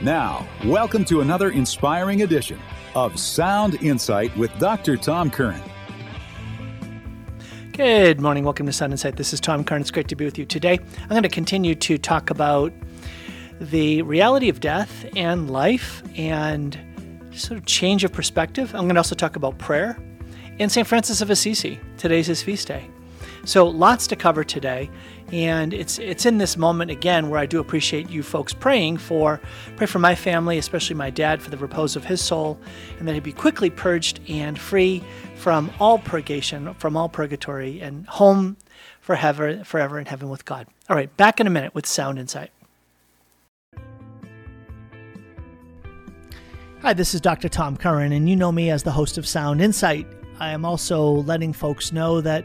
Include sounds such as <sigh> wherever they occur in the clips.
Now, welcome to another inspiring edition of Sound Insight with Dr. Tom Curran. Good morning. Welcome to Sound Insight. This is Tom Curran. It's great to be with you today. I'm going to continue to talk about the reality of death and life and sort of change of perspective. I'm going to also talk about prayer and St. Francis of Assisi. Today's his feast day. So lots to cover today, and it's it's in this moment again where I do appreciate you folks praying for pray for my family, especially my dad, for the repose of his soul, and that he be quickly purged and free from all purgation, from all purgatory, and home forever, forever in heaven with God. All right, back in a minute with sound insight. Hi, this is Dr. Tom Curran, and you know me as the host of Sound Insight. I am also letting folks know that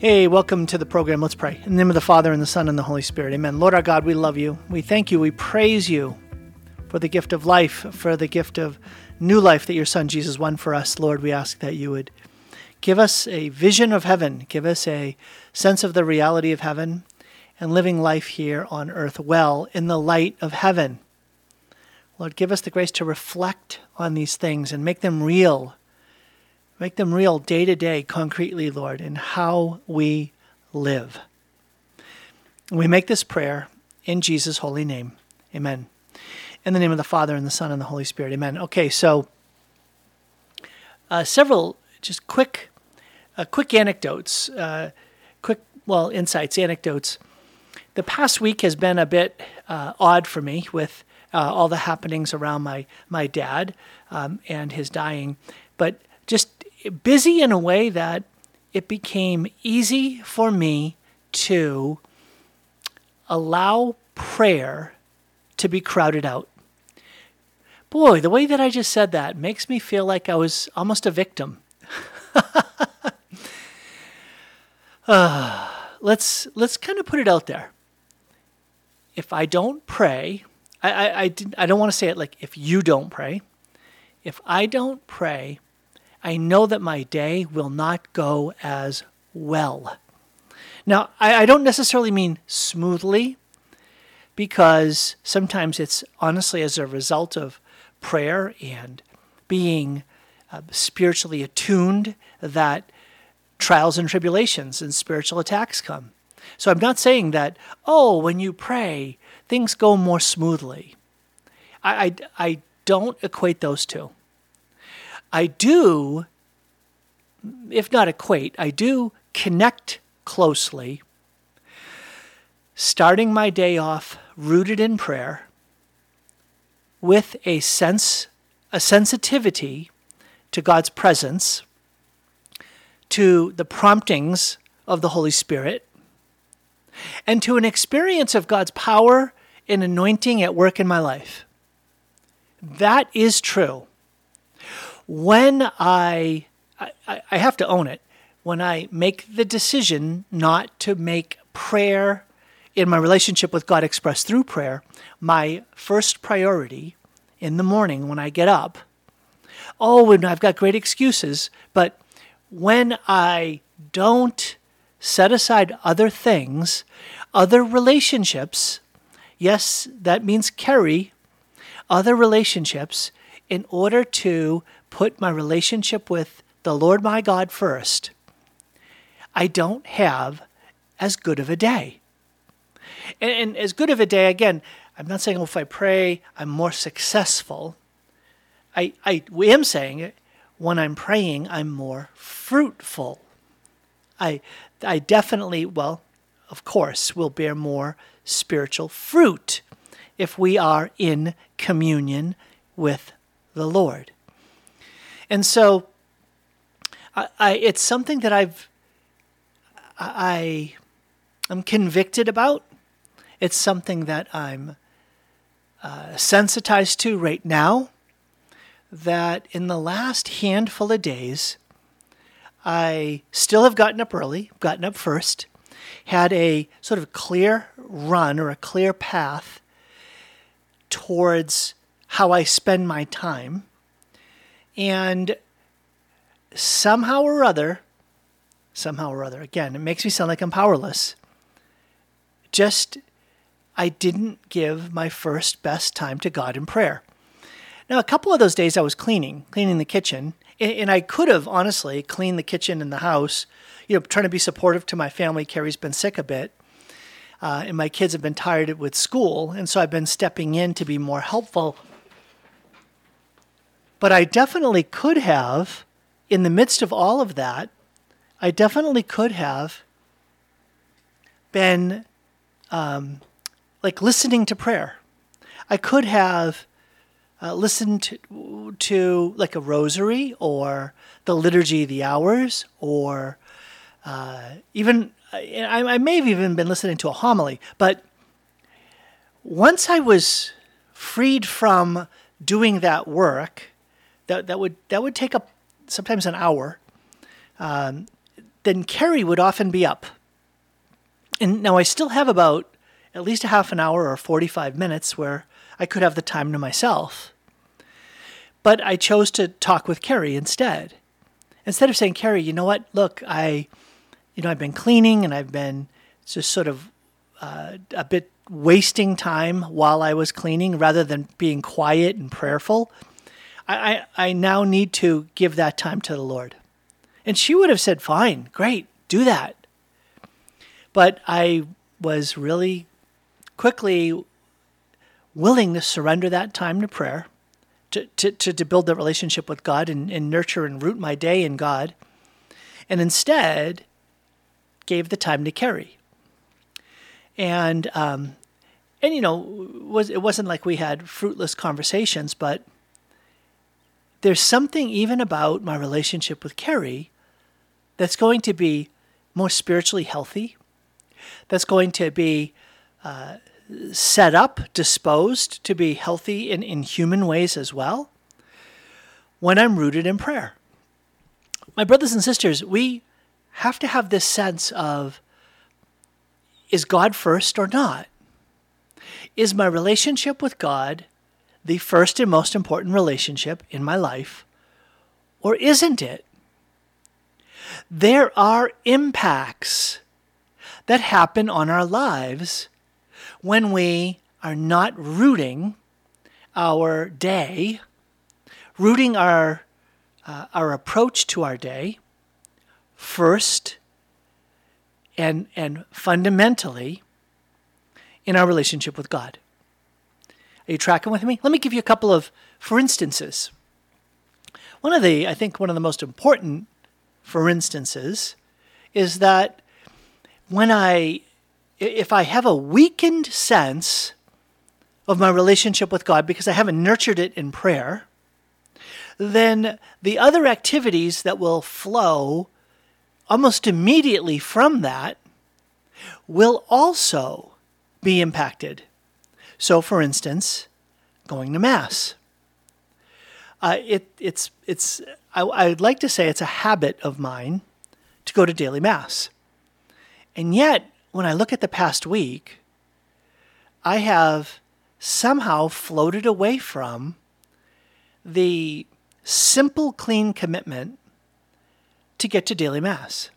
Hey, welcome to the program. Let's pray. In the name of the Father, and the Son, and the Holy Spirit. Amen. Lord our God, we love you. We thank you. We praise you for the gift of life, for the gift of new life that your Son Jesus won for us. Lord, we ask that you would give us a vision of heaven, give us a sense of the reality of heaven, and living life here on earth well in the light of heaven. Lord, give us the grace to reflect on these things and make them real Make them real day to day, concretely, Lord, in how we live. We make this prayer in Jesus' holy name. Amen. In the name of the Father, and the Son, and the Holy Spirit. Amen. Okay, so uh, several just quick, uh, quick anecdotes, uh, quick, well, insights, anecdotes. The past week has been a bit uh, odd for me with uh, all the happenings around my, my dad um, and his dying. But just busy in a way that it became easy for me to allow prayer to be crowded out. Boy, the way that I just said that makes me feel like I was almost a victim. uh, <laughs> let's let's kind of put it out there. If I don't pray, I I, I, I don't want to say it like if you don't pray. If I don't pray, I know that my day will not go as well. Now, I, I don't necessarily mean smoothly, because sometimes it's honestly as a result of prayer and being uh, spiritually attuned that trials and tribulations and spiritual attacks come. So I'm not saying that, oh, when you pray, things go more smoothly. I, I, I don't equate those two. I do, if not equate, I do connect closely, starting my day off rooted in prayer with a sense, a sensitivity to God's presence, to the promptings of the Holy Spirit, and to an experience of God's power and anointing at work in my life. That is true when I, I, I have to own it, when I make the decision not to make prayer in my relationship with God expressed through prayer my first priority in the morning when I get up. Oh, and I've got great excuses, but when I don't set aside other things, other relationships, yes, that means Carrie other relationships in order to put my relationship with the Lord my God first, I don't have as good of a day. And, and, as good of a day, again, I'm not saying oh, if I pray, I'm more successful. I, I am saying when I'm praying, I'm more fruitful. I, I definitely, well, of course, will bear more spiritual fruit if we are in communion with the Lord. And so I, I, it's something that I've I I'm convicted about It's something that I'm uh, sensitized to right now. That in the last handful of days, I still have gotten up early, gotten up first, had a sort of clear run or a clear path towards how I spend my time. And somehow or other, somehow or other, again, it makes me sound like I'm powerless. Just, I didn't give my first best time to God in prayer. Now, a couple of those days I was cleaning, cleaning the kitchen, and I could have honestly cleaned the kitchen and the house, you know, trying to be supportive to my family. Carrie's been sick a bit, uh, and my kids have been tired with school, and so I've been stepping in to be more helpful. But I definitely could have, in the midst of all of that, I definitely could have been um, like listening to prayer. I could have uh, listened to, to like a rosary or the liturgy of the hours or uh, even I, I may have even been listening to a homily. But once I was freed from doing that work, that that would that would take up sometimes an hour. Um, then Carrie would often be up. And now I still have about at least a half an hour or 45 minutes where I could have the time to myself. But I chose to talk with Carrie instead. Instead of saying, Carrie, you know what? Look, I, you know, I've been cleaning and I've been just sort of uh, a bit wasting time while I was cleaning rather than being quiet and prayerful. I, I, now need to give that time to the Lord. And she would have said, Fine, great, do that. But I was really quickly willing to surrender that time to prayer, to, to, to, to build that relationship with God and, and nurture and root my day in God, and instead gave the time to Carrie. And um, and you know, was it wasn't like we had fruitless conversations, but there's something even about my relationship with Carrie that's going to be more spiritually healthy, that's going to be uh, set up, disposed to be healthy in, in human ways as well, when I'm rooted in prayer. My brothers and sisters, we have to have this sense of is God first or not? Is my relationship with God the first and most important relationship in my life, or isn't it? there are impacts that happen on our lives when we are not rooting our day, rooting our, uh, our approach to our day first and, and fundamentally in our relationship with God. Are you tracking with me? Let me give you a couple of for instances. One of the, I think, one of the most important for instances, is that when I, if I have a weakened sense of my relationship with God because I haven't nurtured it in prayer, then the other activities that will flow almost immediately from that will also be impacted. So, for instance, going to Mass. Uh, it, it's, it's I, I'd like to say it's a habit of mine to go to daily mass. And yet, when I look at the past week, I have somehow floated away from the simple, clean commitment to get to daily mass.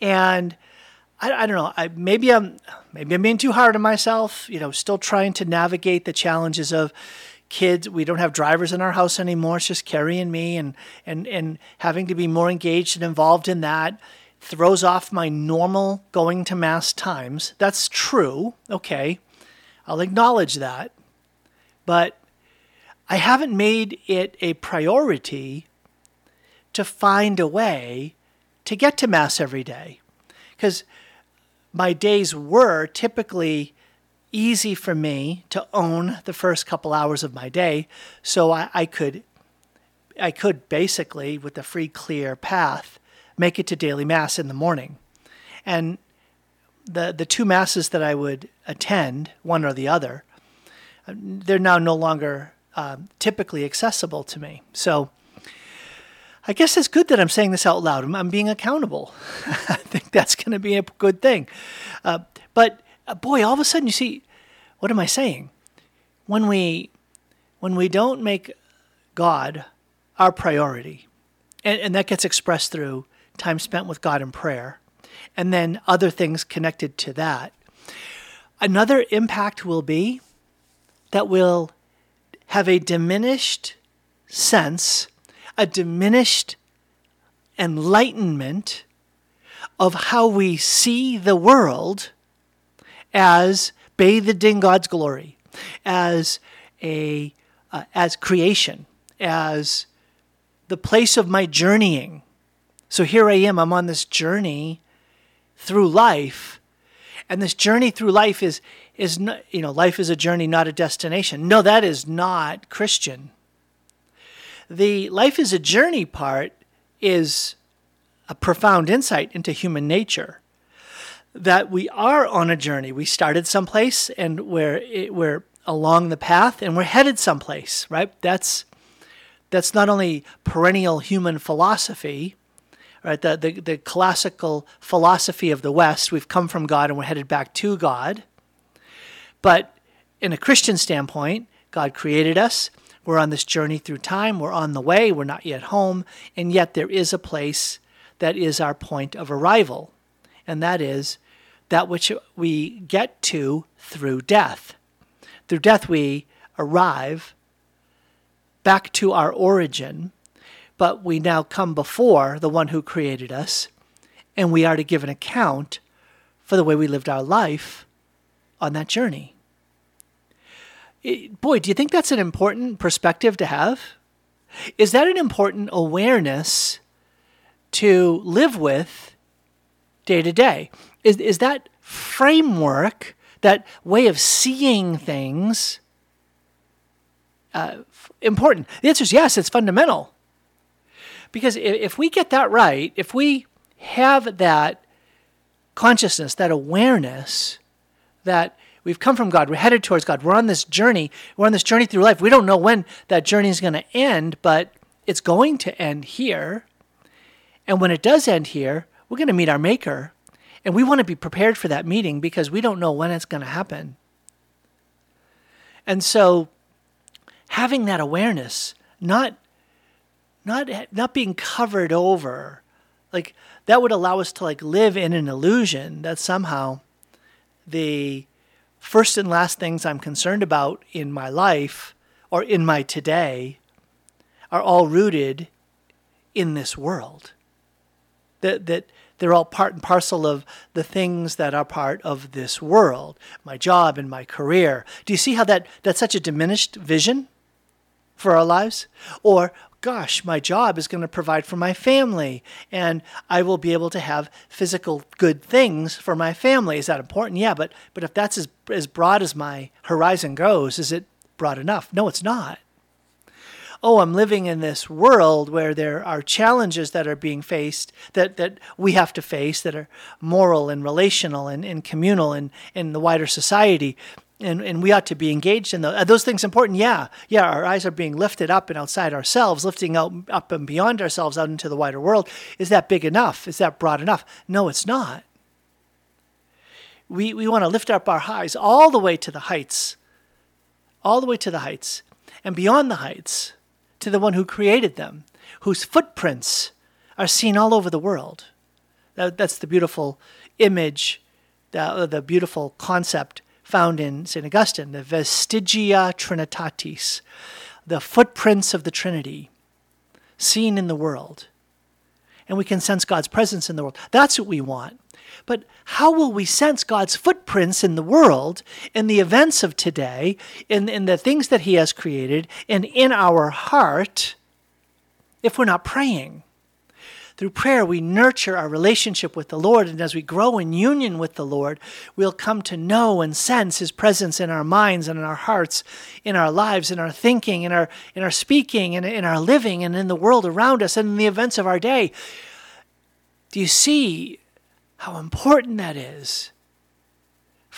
And I, I, don't know. I, maybe I'm maybe I'm being too hard on myself. You know, still trying to navigate the challenges of kids. We don't have drivers in our house anymore. It's just carrie and me and and and having to be more engaged and involved in that throws off my normal going to mass times. That's true. Okay. I'll acknowledge that. But i haven't made it a priority to find a way to get to mass every day. Because my days were typically easy for me to own the first couple hours of my day so I, I could I could basically with the free clear path make it to daily mass in the morning. And the the two masses that I would attend, one or the other, they're now no longer um, typically accessible to me. So I guess it's good that I'm saying this out loud. I'm, I'm being accountable. <laughs> I think that's going to be a good thing. Uh, but uh, boy, all of a sudden you see, what am I saying? When we when we don't make God our priority, and, and that gets expressed through time spent with God in prayer, and then other things connected to that. Another impact will be that we'll have a diminished sense, a diminished enlightenment of how we see the world as bathed in God's glory, as a uh, as creation, as the place of my journeying. So here I am, I'm on this journey through life. And this journey through life is is not, you know, life is a journey, not a destination. No, that is not Christian. The life is a journey part is a profound insight into human nature. That we are on a journey. We started someplace and we're we're along the path and we're headed someplace, right? That's that's not only perennial human philosophy, right? The, the, the classical philosophy of the West, we've come from God and we're headed back to God. But in a Christian standpoint, God created us. We're on this journey through time. We're on the way. We're not yet home. And yet there is a place that is our point of arrival. And that is that which we get to through death. Through death, we arrive back to our origin, but we now come before the one who created us, and we are to give an account for the way we lived our life on that journey. It, boy, do you think that's an important perspective to have? Is that an important awareness to live with day to day? Is, is that framework, that way of seeing things, uh, important? The answer is yes, it's fundamental. Because if we get that right, if we have that consciousness, that awareness that we've come from God, we're headed towards God, we're on this journey, we're on this journey through life. We don't know when that journey is going to end, but it's going to end here. And when it does end here, we're going to meet our Maker. And we want to be prepared for that meeting because we don't know when it's going to happen. And so having that awareness, not not not being covered over, like that would allow us to like live in an illusion that somehow the first and last things I'm concerned about in my life or in my today are all rooted in this world. That that they're all part and parcel of the things that are part of this world, my job and my career. Do you see how that that's such a diminished vision? for our lives? Or, gosh, my job is going to provide for my family and I will be able to have physical good things for my family. Is that important? Yeah, but, but if that's as, as broad as my horizon goes, is it broad enough? No, it's not. Oh, I'm living in this world where there are challenges that are being faced that, that we have to face that are moral and relational and, and communal and in the wider society and, and we ought to be engaged in those. Are those things important? Yeah. Yeah, our eyes are being lifted up and outside ourselves, lifting out up and beyond ourselves out into the wider world. Is that big enough? Is that broad enough? No, it's not. We, we want to lift up our eyes all the way to the heights, all the way to the heights, and beyond the heights to the one who created them, whose footprints are seen all over the world. That, that's the beautiful image, the, the beautiful concept found in St. Augustine, the vestigia Trinitatis, the footprints of the Trinity seen in the world. And we can sense God's presence in the world. That's what we want. But how will we sense God's footprints in the world, in the events of today, in, in the things that He has created, and in our heart if we're not praying? Through prayer, we nurture our relationship with the Lord, and as we grow in union with the Lord, we'll come to know and sense His presence in our minds and in our hearts, in our lives, in our thinking, in our in our speaking, and in our living, and in the world around us, and in the events of our day. Do you see how important that is?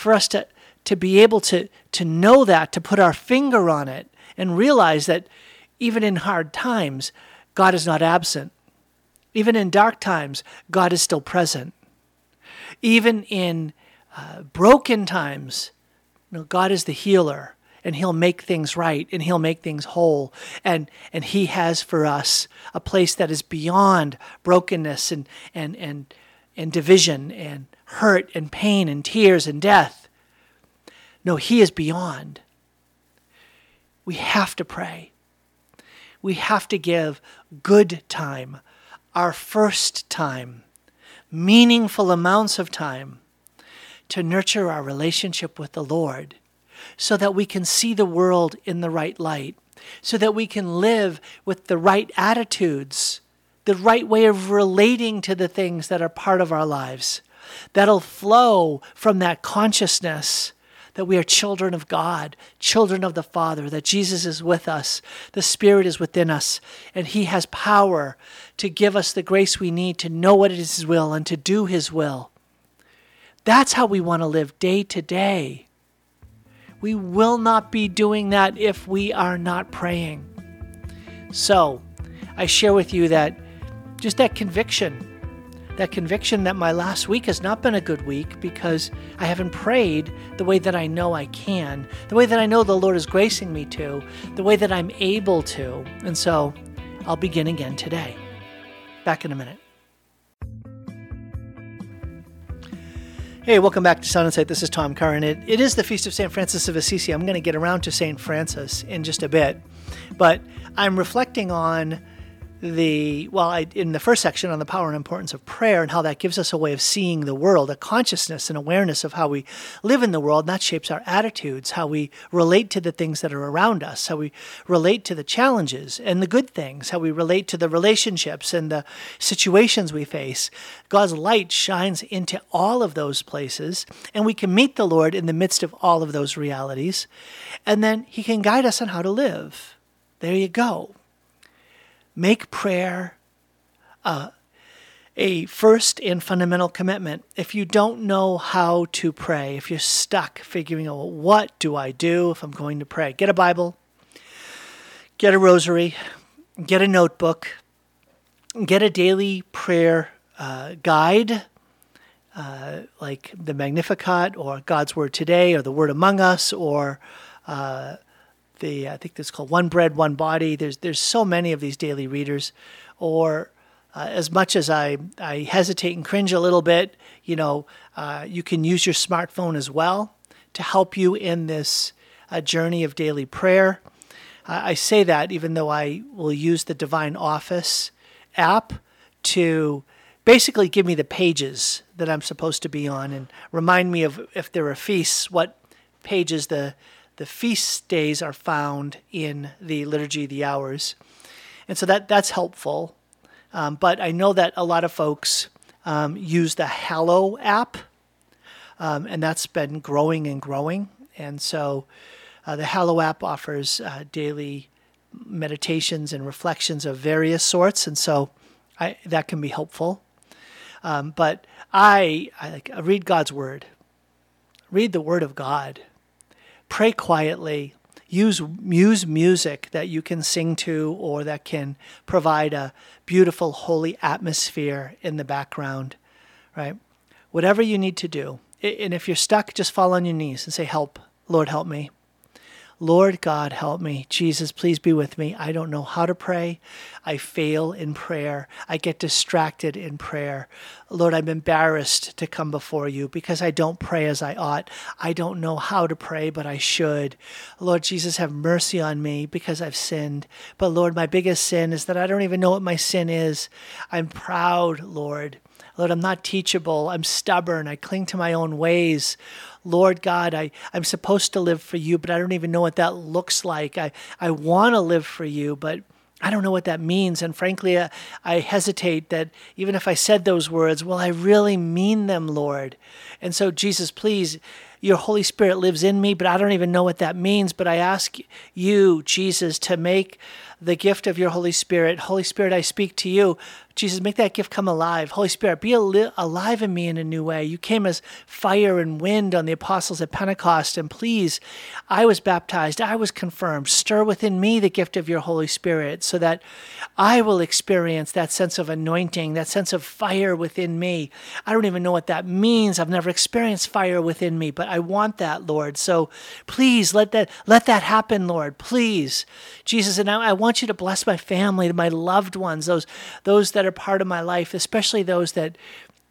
for us to, to be able to, to know that, to put our finger on it, and realize that even in hard times, God is not absent. Even in dark times, God is still present. Even in uh, broken times, you know, God is the healer and he'll make things right and he'll make things whole and and he has for us a place that is beyond brokenness and and and and division and hurt and pain and tears and death. No he is beyond. We have to pray. We have to give good time our first time meaningful amounts of time to nurture our relationship with the Lord so that we can see the world in the right light, so that we can live with the right attitudes, the right way of relating to the things that are part of our lives. That'll flow from that consciousness that we are children of God, children of the Father, that Jesus is with us, the Spirit is within us, and He has power to give us the grace we need to know what is His will and to do His will. That's how we want to live day to day. We will not be doing that if we are not praying. So, I share with you that just that conviction, that conviction that my last week has not been a good week because I haven't prayed the way that I know I can, the way that I know the Lord is gracing me to, the way that I'm able to. And so, I'll begin again today. Back in a minute. Hey, welcome back to Sound Insight. This is Tom Curran. It, it is the Feast of St. Francis of Assisi. I'm going to get around to St. Francis in just a bit, but I'm reflecting on the well I, in the first section on the power and importance of prayer and how that gives us a way of seeing the world a consciousness and awareness of how we live in the world and that shapes our attitudes how we relate to the things that are around us how we relate to the challenges and the good things how we relate to the relationships and the situations we face. God's light shines into all of those places and we can meet the lord in the midst of all of those realities and then he can guide us on how to live. There you go make prayer uh, a first and fundamental commitment. If you don't know how to pray, if you're stuck figuring out well, what do I do if I'm going to pray, get a Bible, get a rosary, get a notebook, get a daily prayer uh, guide. Uh, like the Magnificat or God's Word Today or the Word Among Us or uh, the I think it's called One Bread, One Body. There's there's so many of these daily readers, or uh, as much as I I hesitate and cringe a little bit, you know, uh, you can use your smartphone as well to help you in this uh, journey of daily prayer. I say that even though I will use the Divine Office app to basically give me the pages that I'm supposed to be on and remind me of if there are feasts, what pages the the feast days are found in the liturgy of the hours, and so that that's helpful. Um, but I know that a lot of folks um, use the Hallow app, um, and that's been growing and growing. And so uh, the Hallow app offers uh, daily meditations and reflections of various sorts, and so I, that can be helpful. Um, but I, I, like, I read God's word, read the Word of God pray quietly. Use, use music that you can sing to or that can provide a beautiful, holy atmosphere in the background, right? Whatever you need to do. And if you're stuck, just fall on your knees and say, Help, Lord, help me. Lord God, help me. Jesus, please be with me. I don't know how to pray. I fail in prayer. I get distracted in prayer. Lord, I'm embarrassed to come before you because I don't pray as I ought. I don't know how to pray, but I should. Lord Jesus, have mercy on me because I've sinned. But Lord, my biggest sin is that I don't even know what my sin is. I'm proud, Lord. Lord, I'm not teachable. I'm stubborn. I cling to my own ways. Lord God, I, I'm supposed to live for you, but I don't even know what that looks like. I, I want to live for you, but I don't know what that means. And frankly, I, I hesitate that even if I said those words, well, I really mean them, Lord. And so, Jesus, please your Holy Spirit lives in me, but I don't even know what that means. But I ask you, Jesus, to make the gift of your Holy Spirit. Holy Spirit, I speak to you. Jesus, make that gift come alive. Holy Spirit, be alive in me in a new way. You came as fire and wind on the apostles at Pentecost, and please, I was baptized, I was confirmed. Stir within me the gift of your Holy Spirit so that I will experience that sense of anointing, that sense of fire within me. I don't even know what that means. I've never experienced fire within me, but I want that, Lord. So please let that let that happen, Lord. Please. Jesus, and I, I want you to bless my family, my loved ones, those those that that part of my life, especially those that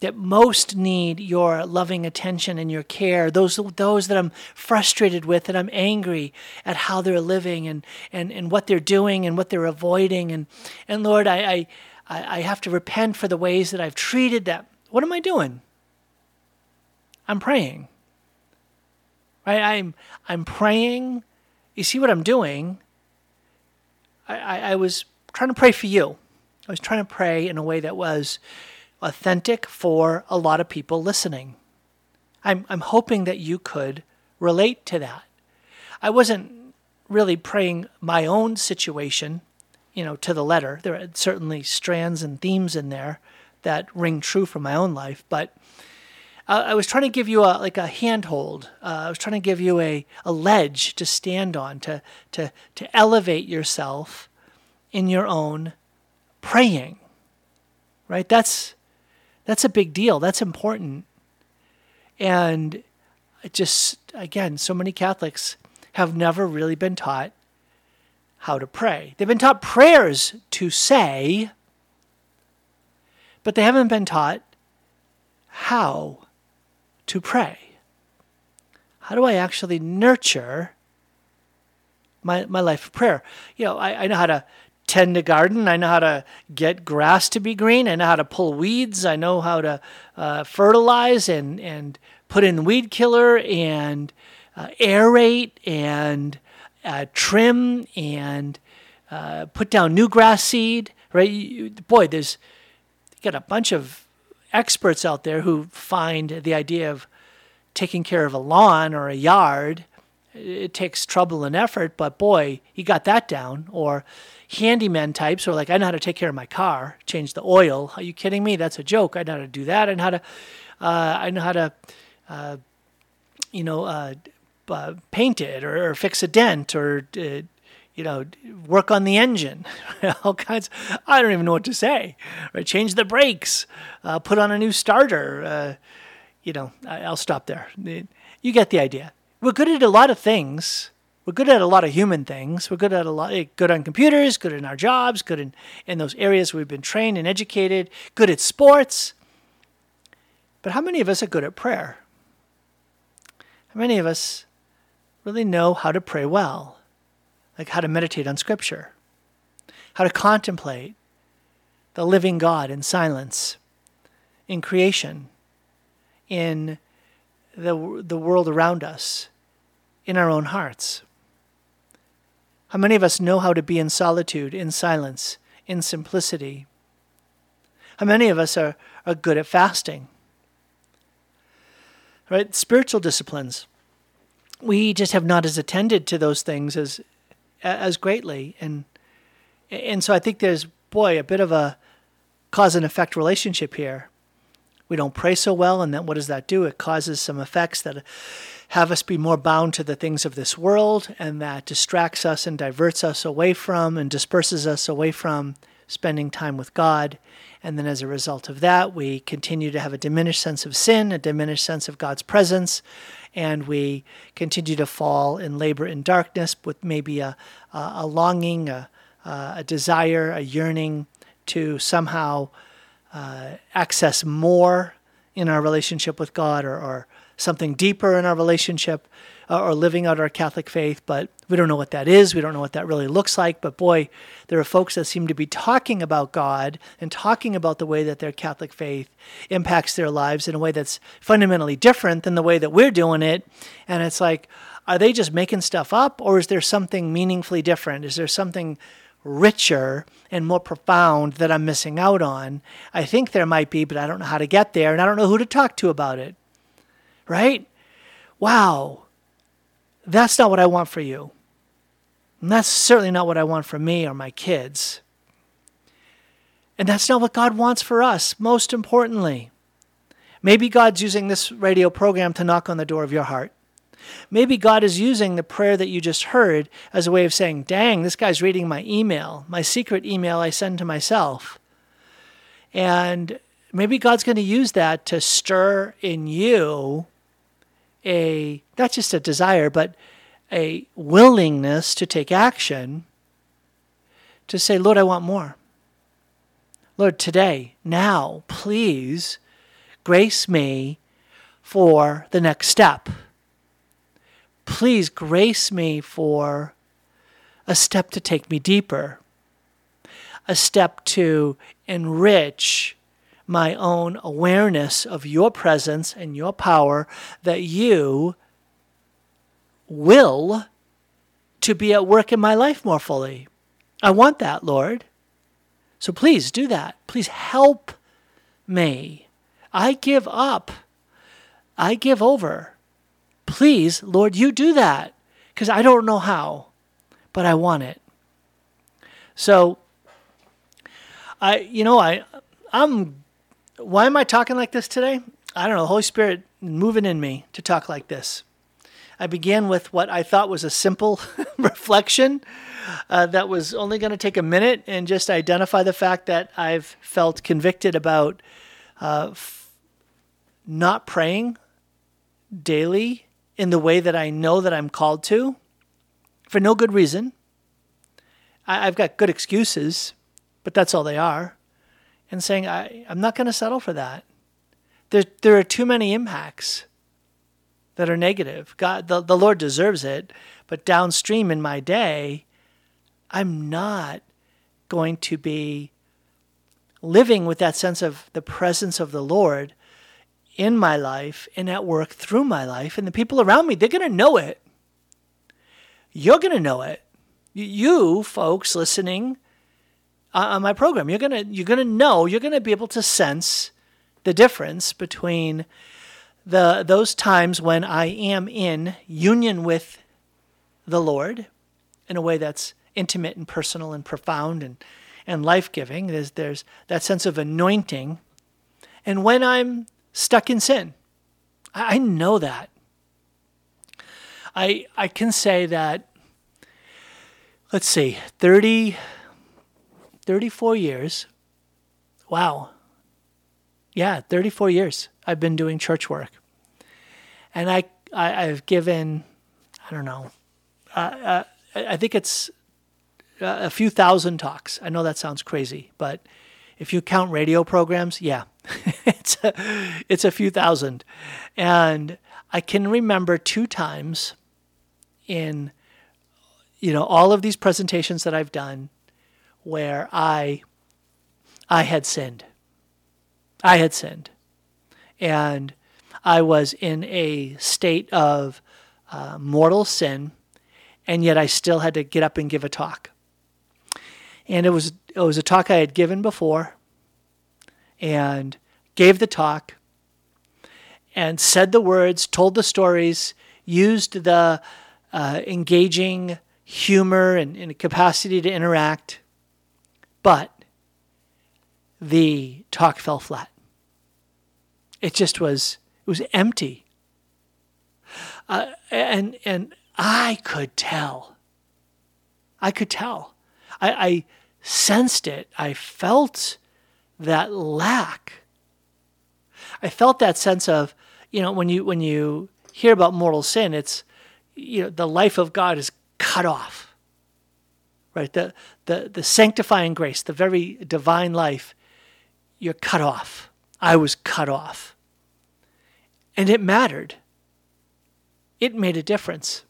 that most need your loving attention and your care, those those that I'm frustrated with and I'm angry at how they're living and, and, and what they're doing and what they're avoiding. And, and Lord, I, I, I have to repent for the ways that I've treated them. What am I doing? I'm praying. Right? I'm I'm praying. You see what I'm doing? I, I, I was trying to pray for you. I was trying to pray in a way that was authentic for a lot of people listening. I'm, I'm hoping that you could relate to that. I wasn't really praying my own situation, you know, to the letter. There are certainly strands and themes in there that ring true for my own life, but I was trying to give you a like a handhold. Uh, I was trying to give you a, a ledge to stand on, to to to elevate yourself in your own praying. Right? That's that's a big deal. That's important. And just again, so many Catholics have never really been taught how to pray. They've been taught prayers to say, but they haven't been taught how to pray. How do I actually nurture my, my life of prayer? You know, I, I know how to tend a garden. I know how to get grass to be green. I know how to pull weeds. I know how to uh, fertilize and, and put in weed killer and uh, aerate and uh, trim and uh, put down new grass seed. Right? You, boy, there's got a bunch of experts out there who find the idea of taking care of a lawn or a yard. It takes trouble and effort, but boy, he got that down. Or handyman types who are like, I know how to take care of my car, change the oil. Are you kidding me? That's a joke. I know how to do that. I know how to, uh, I know how to, uh, you know, uh, uh paint it or, or, fix a dent or, uh, you know, work on the engine, <laughs> all kinds. I don't even know what to say. Right? Change the brakes, put on a new starter. you know, I'll stop there. You get the idea. We're good at a lot of things we're good at a lot of human things. We're good at a lot, eh, good on computers, good in our jobs, good in, in those areas we've been trained and educated, good at sports. But how many of us are good at prayer? How many of us really know how to pray well? Like how to meditate on Scripture, how to contemplate the living God in silence, in creation, in the, the world around us, in our own hearts. How many of us know how to be in solitude, in silence, in simplicity? How many of us are, are good at fasting? Right? Spiritual disciplines. We just have not as attended to those things as as greatly. And and so I think there's boy, a bit of a cause and effect relationship here. We don't pray so well, and then what does that do? It causes some effects that have us be more bound to the things of this world, and that distracts us and diverts us away from and disperses us away from spending time with God. And then as a result of that, we continue to have a diminished sense of sin, a diminished sense of God's presence, and we continue to fall in labor in darkness with maybe a, a, longing, a, a, desire, a yearning to somehow uh, access more in our relationship with God or, or something deeper in our relationship uh, or living out our Catholic faith, but we don't know what that is. We don't know what that really looks like. But boy, there are folks that seem to be talking about God and talking about the way that their Catholic faith impacts their lives in a way that's fundamentally different than the way that we're doing it. And it's like, are they just making stuff up or is there something meaningfully different? Is there something richer and more profound that I'm missing out on? I think there might be, but I don't know how to get there and I don't know who to talk to about it right? wow, that's not what I want for you. And that's certainly not what I want for me or my kids. And that's not what God wants for us, most importantly. Maybe God's using this radio program to knock on the door of your heart. Maybe God is using the prayer that you just heard as a way of saying, dang, this guy's reading my email, my secret email I send to myself. And maybe God's going to use that to stir in you a, not just a desire, but a willingness to take action to say, Lord, I want more. Lord, today, now, please grace me for the next step. Please grace me for a step to take me deeper, a step to enrich my own awareness of your presence and your power that you will to be at work in my life more fully. I want that, Lord. So please do that. Please help me. I give up. I give over. Please, Lord, you do that because I don't know how, but I want it. So, I, you know, I, I'm, why am I talking like this today? I don't know. Holy Spirit moving in me to talk like this. I began with what I thought was a simple <laughs> reflection uh, that was only going to take a minute and just identify the fact that I've felt convicted about uh, f- not praying daily in the way that I know that I'm called to for no good reason. I, have got good excuses, but that's all they are. And saying, I, I'm not going to settle for that. There, there are too many impacts that are negative. God, the, the Lord deserves it, but downstream in my day, I'm not going to be living with that sense of the presence of the Lord in my life and at work through my life. And the people around me, they're going to know it. You're going to know it. You folks listening Uh, on my program, you're to you're to know, you're to be able to sense the difference between the those times when I am in union with the Lord in a way that's intimate and personal and profound and and life-giving. There's there's that sense of anointing. And when I'm stuck in sin, I, I know that. I I can say that let's see, 30 34 years. Wow. Yeah, 34 years I've been doing church work. And I, I, have given, I don't know, uh, uh, I think it's a few thousand talks. I know that sounds crazy, but if you count radio programs, yeah, <laughs> it's a, it's a few thousand. And I can remember two times in you know all of these presentations that I've done where I I had sinned. I had sinned. And I was in a state of uh, mortal sin, and yet I still had to get up and give a talk. And it was it was a talk I had given before, and gave the talk, and said the words, told the stories, used the uh, engaging humor and, and capacity to interact, but the talk fell flat. It just was it was empty. Uh, and and I could tell. I could tell. I, I sensed it. I felt that lack. I felt that sense of, you know, when you when you hear about mortal sin, it's you know, the life of God is cut off. Right? The the the sanctifying grace, the very divine life, you're cut off. I was cut off. And it mattered. It made a difference.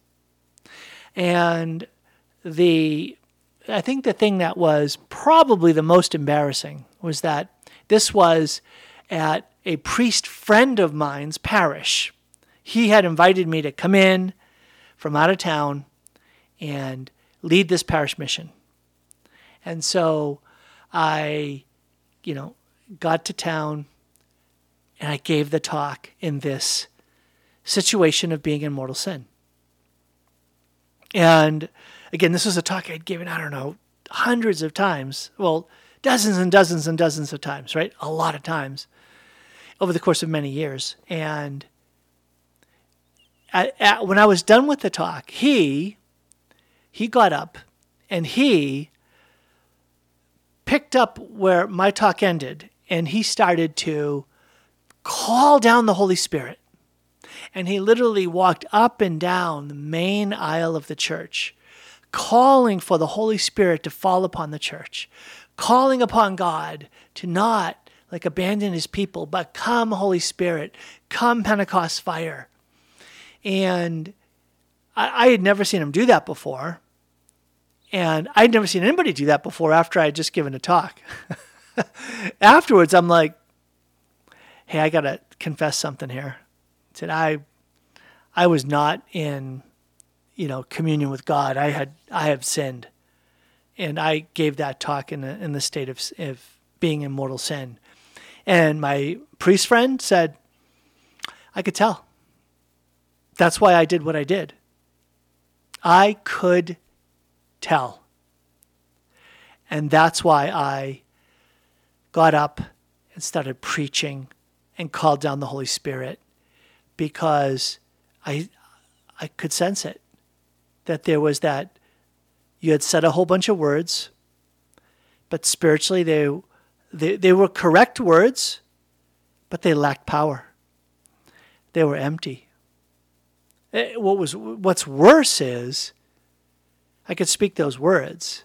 And the I think the thing that was probably the most embarrassing was that this was at a priest friend of mine's parish. He had invited me to come in from out of town and lead this parish mission. And so I, you know, got to town and I gave the talk in this situation of being in mortal sin. And again, this was a talk I'd given, I don't know, hundreds of times. Well, dozens and dozens and dozens of times, right? A lot of times over the course of many years. And at, at, when I was done with the talk, he he got up and he picked up where my talk ended and he started to call down the Holy Spirit. And he literally walked up and down the main aisle of the church, calling for the Holy Spirit to fall upon the church, calling upon God to not like abandon his people, but come, Holy Spirit, come, Pentecost fire. And I, I had never seen him do that before. And I'd never seen anybody do that before after I had just given a talk. <laughs> Afterwards, I'm like, hey, I got to confess something here. I said, I, I was not in, you know, communion with God. I had, I have sinned. And I gave that talk in the, in the state of, of being in mortal sin. And my priest friend said, I could tell. That's why I did what I did. I could tell. And that's why I got up and started preaching and called down the Holy Spirit because I I could sense it that there was that you had said a whole bunch of words but spiritually they they, they were correct words, but they lacked power. They were empty. Eh, what was what's worse is I could speak those words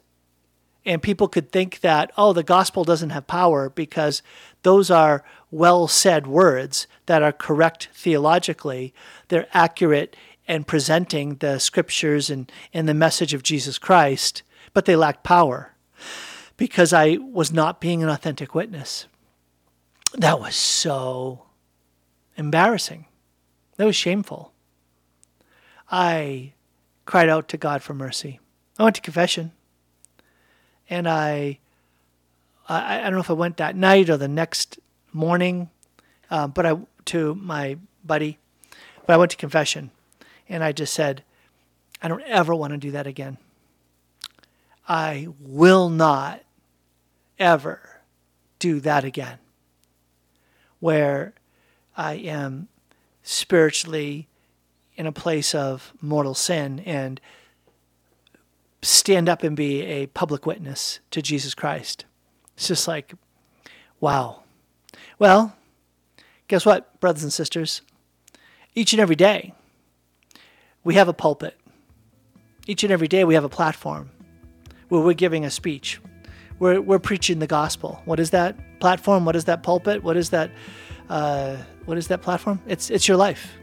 and people could think that oh the gospel doesn't have power because those are well said words that are correct theologically they're accurate and presenting the scriptures and, and the message of jesus christ but they lack power because I was not being an authentic witness. That was so embarrassing. That was shameful. I cried out to God for mercy. I went to confession. And I, I, I don't know if I went that night or the next morning, uh, but I to my buddy, but I went to confession, and I just said, I don't ever want to do that again. I will not ever do that again. Where I am spiritually in a place of mortal sin and stand up and be a public witness to Jesus Christ. It's just like, wow. Well, guess what, brothers and sisters? Each and every day, we have a pulpit. Each and every day, we have a platform where we're giving a speech we're, we're preaching the gospel. What is that platform? What is that pulpit? What is that? Uh, what is that platform? It's it's your life.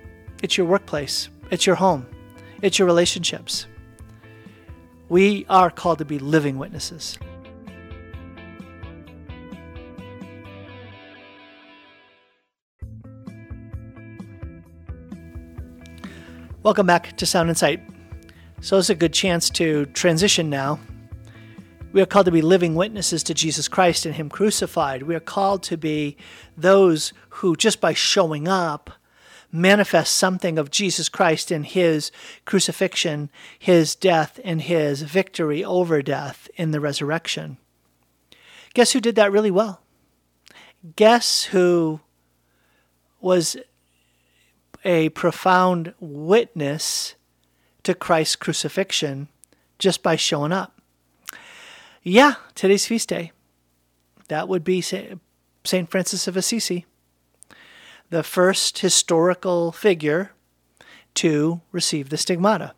It's your workplace. It's your home. It's your relationships. We are called to be living witnesses. Welcome back to Sound Insight. So it's a good chance to transition now we are called to be living witnesses to Jesus Christ and Him crucified. We are called to be those who, just by showing up, manifest something of Jesus Christ in His crucifixion, His death, and His victory over death in the resurrection. Guess who did that really well? Guess who was a profound witness to Christ's crucifixion just by showing up? Yeah, today's feast day. That would be St. Francis of Assisi, the first historical figure to receive the stigmata.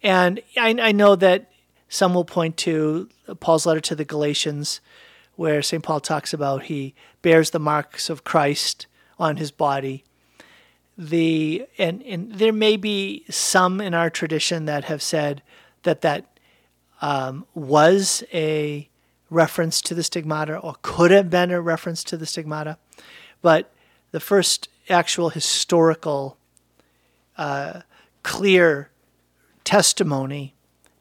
And I, I know that some will point to Paul's letter to the Galatians, where St. Paul talks about he bears the marks of Christ on his body. The and, and there may be some in our tradition that have said that that um, was a reference to the stigmata or could have been a reference to the stigmata. But the first actual historical, uh, clear testimony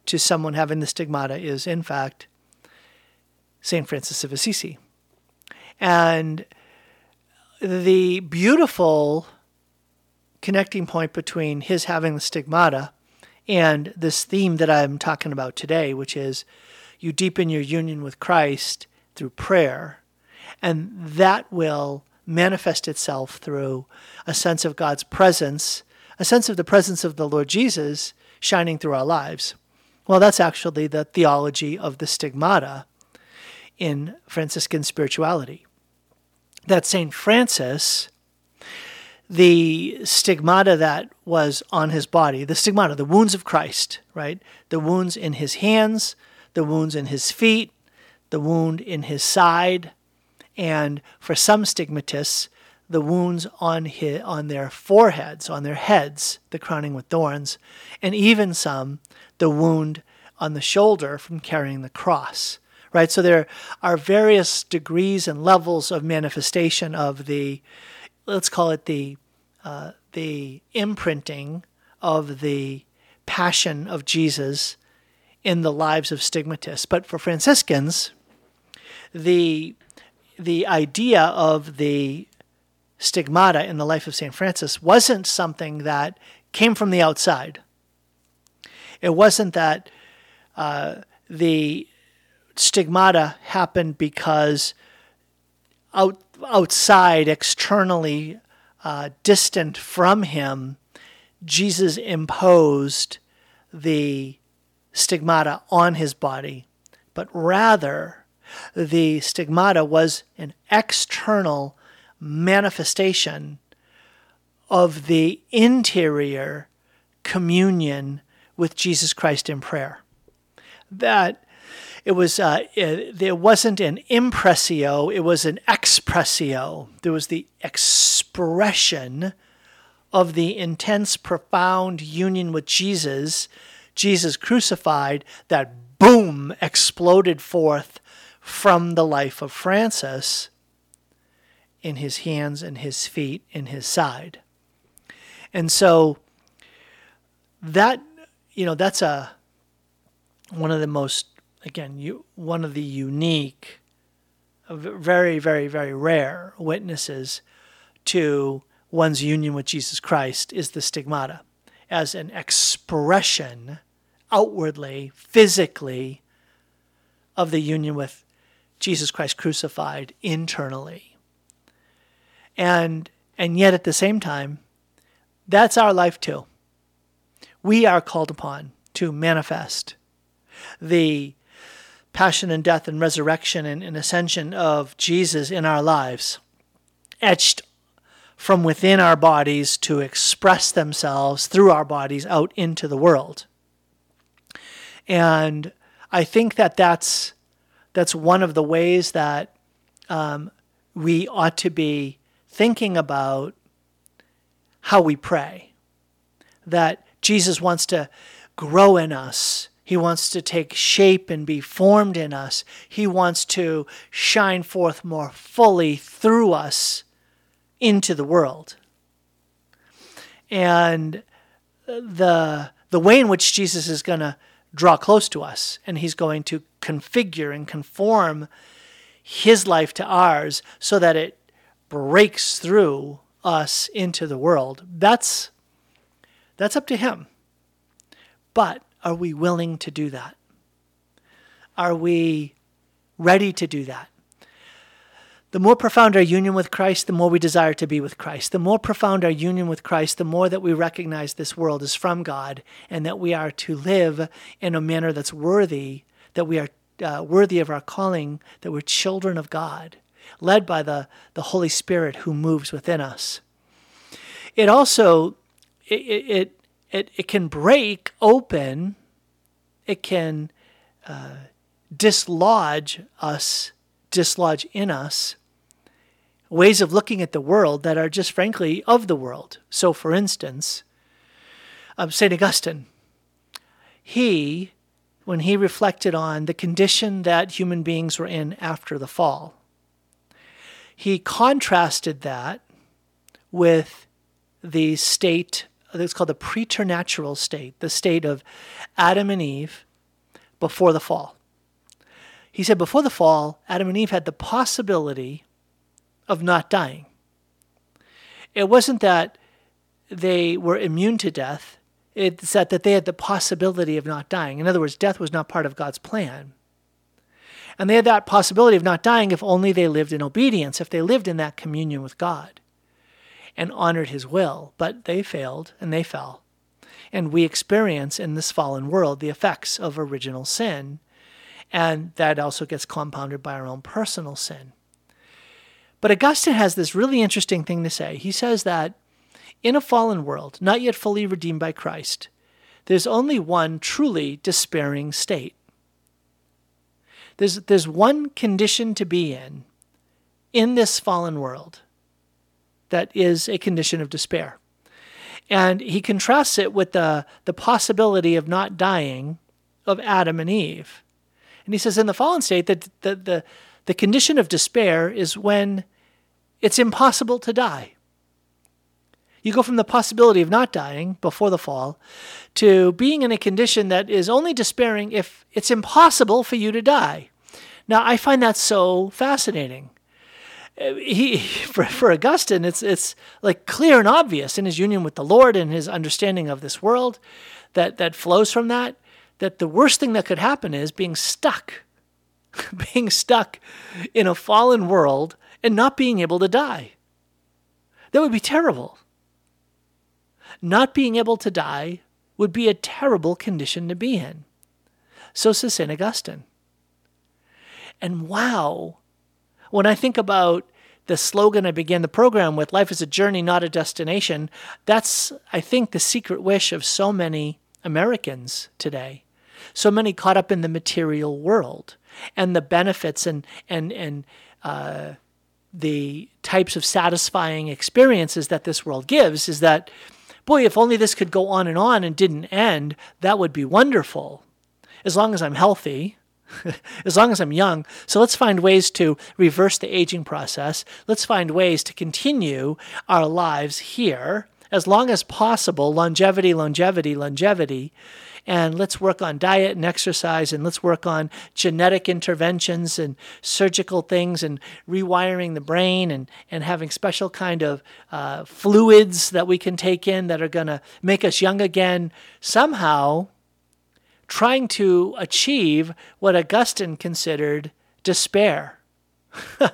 to someone having the stigmata is, in fact, St. Francis of Assisi. And the beautiful connecting point between his having the stigmata and this theme that I'm talking about today, which is you deepen your union with Christ through prayer, and that will manifest itself through a sense of God's presence, a sense of the presence of the Lord Jesus shining through our lives. Well, that's actually the theology of the stigmata in Franciscan spirituality. That St. Francis, the stigmata that was on his body, the stigmata, the wounds of Christ, right? The wounds in his hands, the wounds in his feet, the wound in his side, and for some stigmatists, the wounds on his, on their foreheads, on their heads, the crowning with thorns, and even some the wound on the shoulder from carrying the cross. Right? So there are various degrees and levels of manifestation of the, let's call it the, uh, the imprinting of the passion of Jesus in the lives of stigmatists. But for Franciscans, the the idea of the stigmata in the life of St. Francis wasn't something that came from the outside. It wasn't that uh, the stigmata happened because out, outside, externally uh, distant from him, Jesus imposed the stigmata on his body, but rather the stigmata was an external manifestation of the interior communion with Jesus Christ in prayer. That it was uh, it, there wasn't an impressio, it was an expressio. There was the expression of the intense, profound union with Jesus, Jesus crucified, that boom exploded forth from the life of Francis in his hands and his feet in his side. And so that you know that's a one of the most again you one of the unique very very very rare witnesses to one's union with Jesus Christ is the stigmata as an expression outwardly physically of the union with Jesus Christ crucified internally. And and yet at the same time, that's our life too. We are called upon to manifest the passion and death and resurrection and, and ascension of Jesus in our lives, etched from within our bodies to express themselves through our bodies out into the world. And I think that that's that's one of the ways that um, we ought to be thinking about how we pray. That Jesus wants to grow in us. He wants to take shape and be formed in us. He wants to shine forth more fully through us into the world. And the, the way in which Jesus is going to draw close to us and he's going to configure and conform his life to ours so that it breaks through us into the world. That's that's up to him. But are we willing to do that? Are we ready to do that? The more profound our union with Christ, the more we desire to be with Christ. The more profound our union with Christ, the more that we recognize this world is from God and that we are to live in a manner that's worthy, that we are uh, worthy of our calling, that we're children of God, led by the, the Holy Spirit who moves within us. It also it, it, it, it can break open, it can uh, dislodge us, dislodge in us ways of looking at the world that are just frankly of the world. So, for instance, um, St. Augustine, he, when he reflected on the condition that human beings were in after the fall, he contrasted that with the state, it's called the preternatural state, the state of Adam and Eve before the fall. He said before the fall, Adam and Eve had the possibility of not dying. It wasn't that they were immune to death. It's that, that they had the possibility of not dying. In other words, death was not part of God's plan. And they had that possibility of not dying if only they lived in obedience, if they lived in that communion with God and honored his will. But they failed and they fell. And we experience in this fallen world the effects of original sin. And that also gets compounded by our own personal sin. But Augustine has this really interesting thing to say. He says that in a fallen world, not yet fully redeemed by Christ, there's only one truly despairing state. There's, there's one condition to be in in this fallen world that is a condition of despair. And he contrasts it with the, the possibility of not dying of Adam and Eve. And he says in the fallen state that the, the, the condition of despair is when it's impossible to die. You go from the possibility of not dying before the fall to being in a condition that is only despairing if it's impossible for you to die. Now, I find that so fascinating. He, <laughs> for, for Augustine, it's, it's like clear and obvious in his union with the Lord and his understanding of this world that, that flows from that, that the worst thing that could happen is being stuck, <laughs> being stuck in a fallen world and not being able to die. That would be terrible. Not being able to die would be a terrible condition to be in. So says St. Augustine. And wow, when I think about the slogan I began the program with, life is a journey, not a destination, that's, I think, the secret wish of so many Americans today. So many caught up in the material world and the benefits and, and, and, uh, the types of satisfying experiences that this world gives is that, boy, if only this could go on and on and didn't end, that would be wonderful. As long as I'm healthy, <laughs> as long as I'm young. So let's find ways to reverse the aging process. Let's find ways to continue our lives here as long as possible longevity, longevity, longevity and let's work on diet and exercise and let's work on genetic interventions and surgical things and rewiring the brain and, and having special kind of uh, fluids that we can take in that are going to make us young again. Somehow trying to achieve what augustine considered despair. <laughs>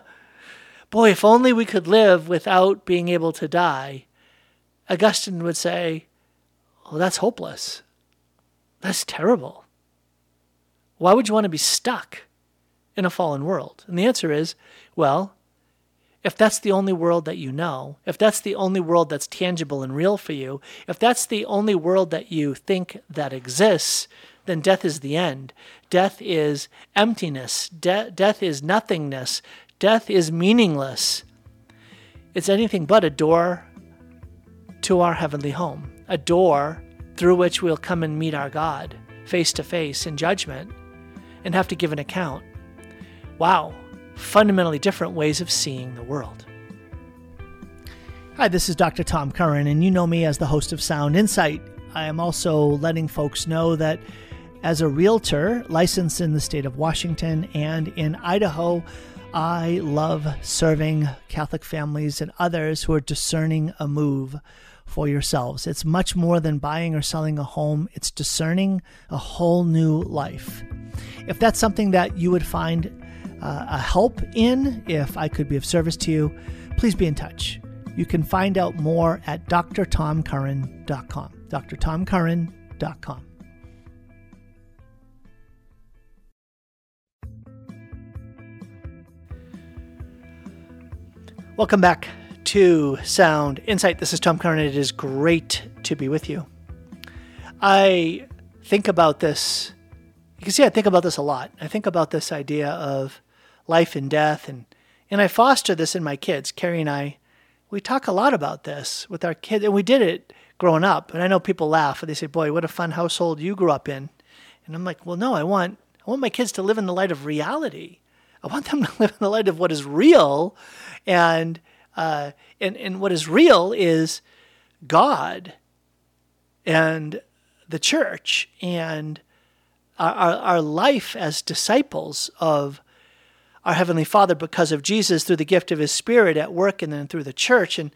Boy if only we could live without being able to die augustine would say well that's hopeless that's terrible. Why would you want to be stuck in a fallen world? And the answer is well, if that's the only world that you know, if that's the only world that's tangible and real for you, if that's the only world that you think that exists, then death is the end. Death is emptiness. De- death is nothingness. Death is meaningless. It's anything but a door to our heavenly home, a door through which we'll come and meet our God face to face in judgment and have to give an account. Wow, fundamentally different ways of seeing the world. Hi, this is Dr. Tom Curran, and you know me as the host of Sound Insight. I am also letting folks know that as a realtor licensed in the state of Washington and in Idaho, I love serving Catholic families and others who are discerning a move for yourselves. It's much more than buying or selling a home, it's discerning a whole new life. If that's something that you would find uh, a help in, if I could be of service to you, please be in touch. You can find out more at drtomcurran.com. drtomcurran.com. Welcome back to Sound Insight. This is Tom Curran. It is great to be with you. I think about this. You can see I think about this a lot. I think about this idea of life and death, and and I foster this in my kids. Carrie and I, we talk a lot about this with our kids, and we did it growing up. And I know people laugh, and they say, "Boy, what a fun household you grew up in." And I'm like, "Well, no, I want I want my kids to live in the light of reality. I want them <laughs> to live in the light of what is real, and." Uh, and, and what is real is God and the church and our, our, life as disciples of our Heavenly Father because of Jesus through the gift of His Spirit at work and then through the church. And,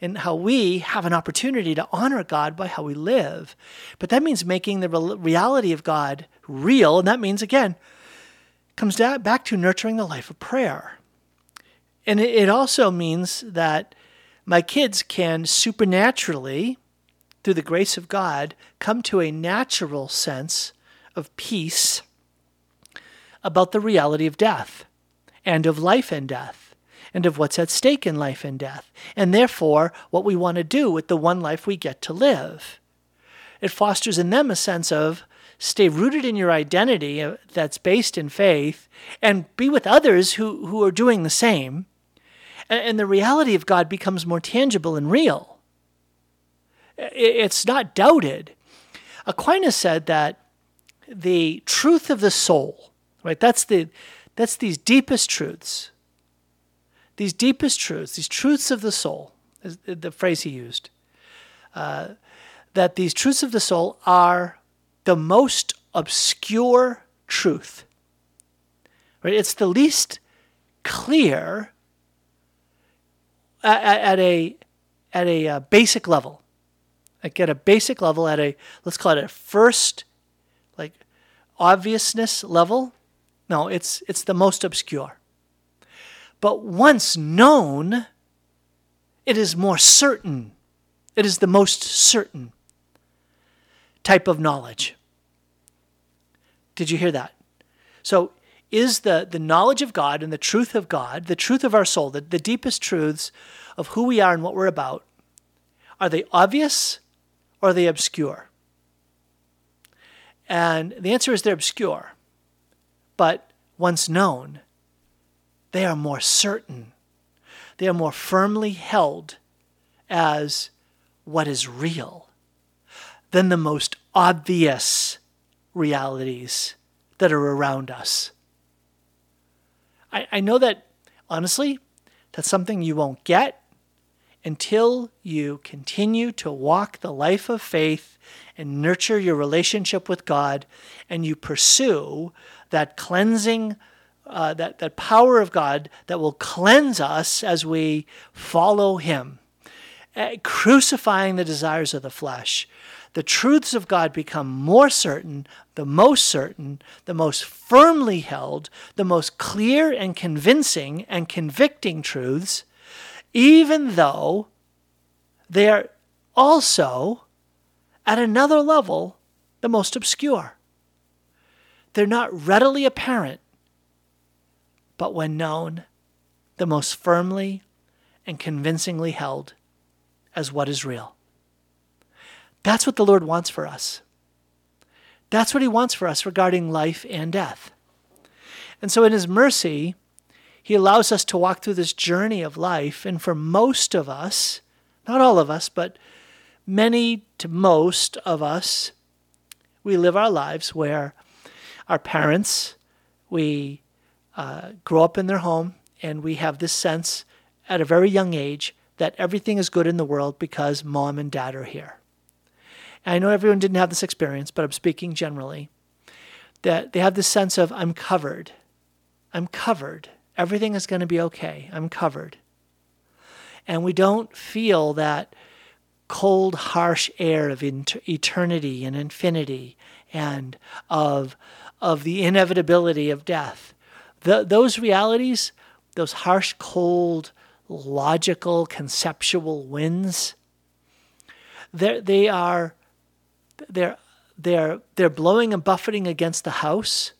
and how we have an opportunity to honor God by how we live. But that means making the reality of God real. And that means, again, comes back to nurturing the life of prayer. And it also means that my kids can supernaturally, through the grace of God, come to a natural sense of peace about the reality of death and of life and death and of what's at stake in life and death, and therefore what we want to do with the one life we get to live. It fosters in them a sense of stay rooted in your identity uh, that's based in faith and be with others who, who are doing the same. And the reality of God becomes more tangible and real. It's not doubted. Aquinas said that the truth of the soul, right? That's the that's these deepest truths these deepest truths, these truths of the soul, is the phrase he used, uh, that these truths of the soul are the most obscure truth. Right? It's the least clear at, at a at a uh, basic level. Like at a basic level, at a let's call it a first, like obviousness level. No, it's it's the most obscure. But once known, it is more certain. It is the most certain type of knowledge. Did you hear that? So, is the, the knowledge of God and the truth of God, the truth of our soul, the, the deepest truths of who we are and what we're about, are they obvious or are they obscure? And the answer is they're obscure. But once known, they are more certain. They are more firmly held as what is real than the most obvious realities that are around us. I, I know that, honestly, that's something you won't get until you continue to walk the life of faith and nurture your relationship with God and you pursue that cleansing uh, that, that power of God that will cleanse us as we follow Him, uh, crucifying the desires of the flesh. The truths of God become more certain, the most certain, the most firmly held, the most clear and convincing and convicting truths, even though they are also, at another level, the most obscure. They're not readily apparent but when known, the most firmly and convincingly held as what is real. That's what the Lord wants for us. That's what He wants for us regarding life and death. And so, in His mercy, He allows us to walk through this journey of life. And for most of us, not all of us, but many to most of us, we live our lives where our parents, we uh, grow up in their home, and we have this sense at a very young age that everything is good in the world because mom and dad are here. I know everyone didn't have this experience, but I'm speaking generally. That they have this sense of, I'm covered. I'm covered. Everything is going to be okay. I'm covered. And we don't feel that cold, harsh air of eternity and infinity and of, of the inevitability of death the, those realities, those harsh, cold, logical, conceptual winds, they are they're, they're, they're blowing and buffeting against the house,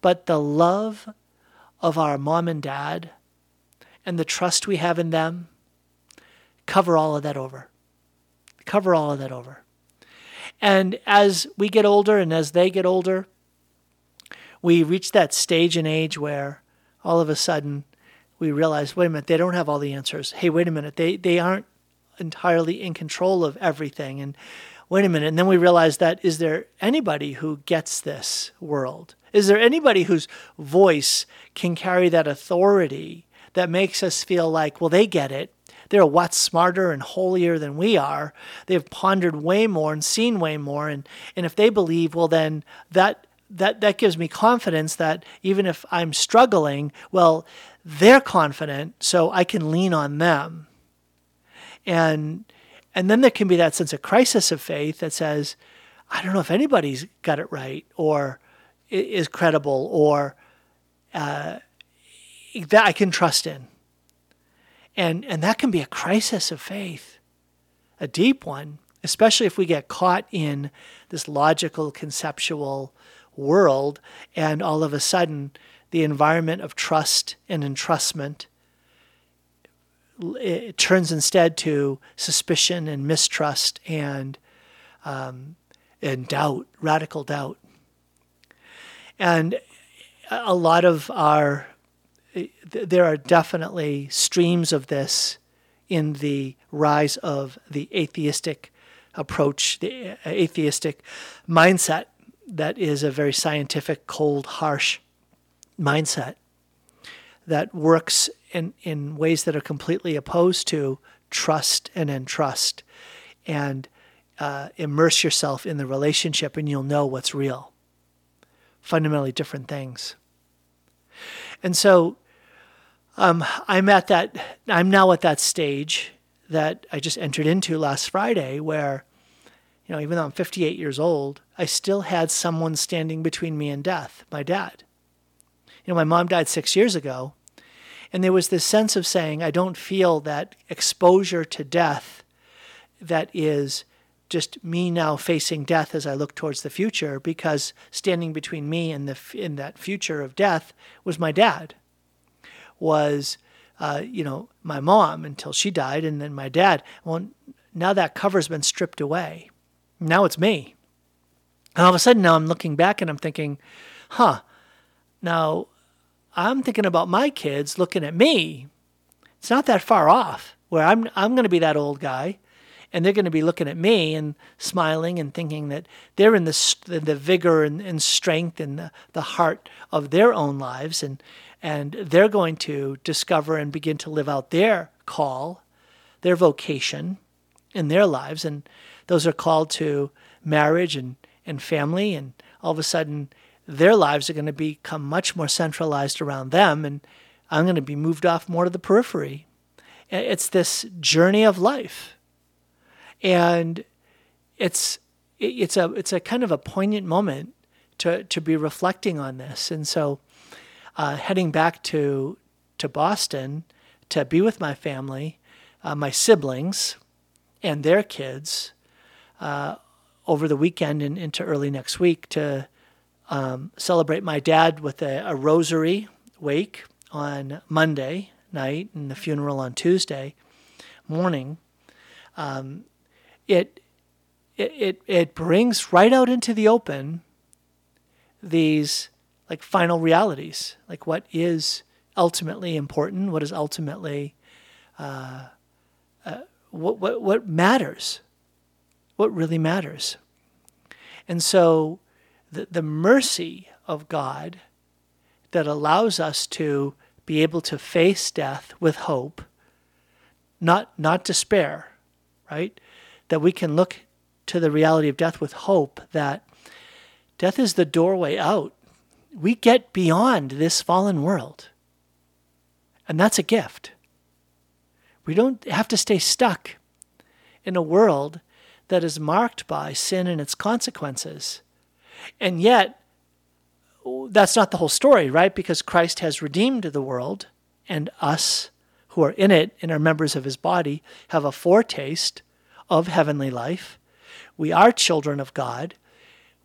but the love of our mom and dad and the trust we have in them cover all of that over. Cover all of that over. And as we get older and as they get older, we reach that stage in age where all of a sudden we realize, wait a minute, they don't have all the answers. Hey, wait a minute, they, they aren't entirely in control of everything. And wait a minute. And then we realize that is there anybody who gets this world? Is there anybody whose voice can carry that authority that makes us feel like, well, they get it. They're what smarter and holier than we are. They've pondered way more and seen way more. And, and if they believe, well, then that that that gives me confidence that even if I'm struggling, well, they're confident, so I can lean on them. And and then there can be that sense of crisis of faith that says, I don't know if anybody's got it right or is credible or uh, that I can trust in. And, and that can be a crisis of faith, a deep one, especially if we get caught in this logical, conceptual world and all of a sudden the environment of trust and entrustment it turns instead to suspicion and mistrust and um, and doubt, radical doubt. And a lot of our there are definitely streams of this in the rise of the atheistic approach, the atheistic mindset that is a very scientific, cold, harsh mindset that works in, in ways that are completely opposed to trust and entrust. And uh, immerse yourself in the relationship and you'll know what's real. Fundamentally different things. And so um, I'm at that, I'm now at that stage that I just entered into last Friday where, you know, even though I'm 58 years old, I still had someone standing between me and death, my dad. You know, my mom died six years ago, and there was this sense of saying, I don't feel that exposure to death that is just me now facing death as I look towards the future, because standing between me and the in that future of death was my dad, was uh, you know my mom until she died, and then my dad. Well, now that cover's been stripped away. Now it's me. And all of a sudden, now I'm looking back and I'm thinking, huh, now I'm thinking about my kids looking at me. It's not that far off where I'm, I'm going to be that old guy and they're going to be looking at me and smiling and thinking that they're in the, the vigor and, and strength and the, the heart of their own lives and, and they're going to discover and begin to live out their call, their vocation in their lives. And those are called to marriage and, and family. And all of a sudden, their lives are going to become much more centralized around them, and I'm going to be moved off more to the periphery. It's this journey of life, and it's it's a it's a kind of a poignant moment to to be reflecting on this. And so, uh, heading back to to Boston to be with my family, uh, my siblings, and their kids uh, over the weekend and into early next week to um, celebrate my dad with a, a, rosary wake on Monday night and the funeral on Tuesday morning. Um, it, it, it, it brings right out into the open these like final realities, like what is ultimately important, what is ultimately, uh, uh, what, what, what matters, what really matters. And so the, the mercy of God that allows us to be able to face death with hope, not, not despair, right? That we can look to the reality of death with hope that death is the doorway out. We get beyond this fallen world. And that's a gift. We don't have to stay stuck in a world that is marked by sin and its consequences and yet, that's not the whole story, right? Because Christ has redeemed the world, and us who are in it and are members of his body have a foretaste of heavenly life. We are children of God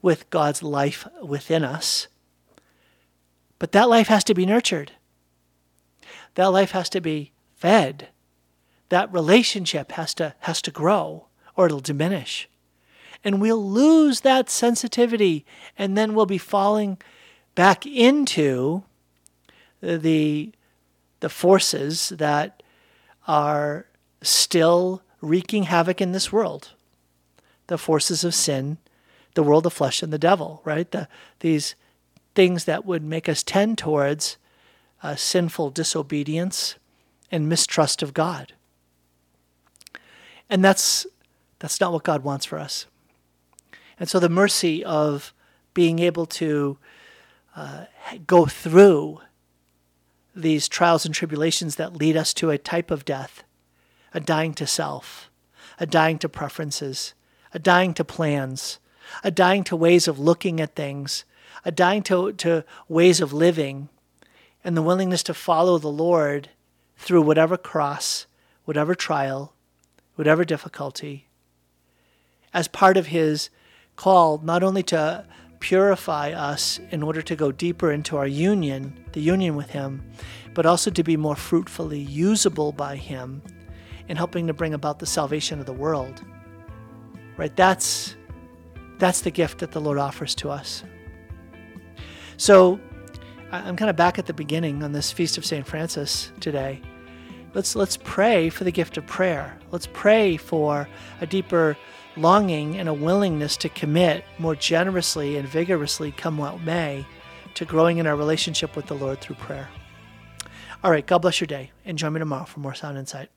with God's life within us. But that life has to be nurtured. That life has to be fed. That relationship has to has to grow or it'll diminish and we'll lose that sensitivity and then we'll be falling back into the the forces that are still wreaking havoc in this world. The forces of sin the world of flesh and the devil right? The, these things that would make us tend towards uh, sinful disobedience and mistrust of god. And that's that's not what god wants for us and so the mercy of being able to uh, go through these trials and tribulations that lead us to a type of death a dying to self, a dying to preferences, a dying to plans, a dying to ways of looking at things, a dying to, to ways of living, and the willingness to follow the Lord through whatever cross, whatever trial, whatever difficulty, as part of His call not only to purify us in order to go deeper into our union, the union with Him, but also to be more fruitfully usable by Him in helping to bring about the salvation of the world. Right? That's that's the gift that the Lord offers to us. So I'm kind of back at the beginning on this feast of St. Francis today. Let's let's pray for the gift of prayer. Let's pray for a deeper longing and a willingness to commit more generously and vigorously, come what may, to growing in our relationship with the Lord through prayer. All right, God bless your day, and join me tomorrow for more sound insight.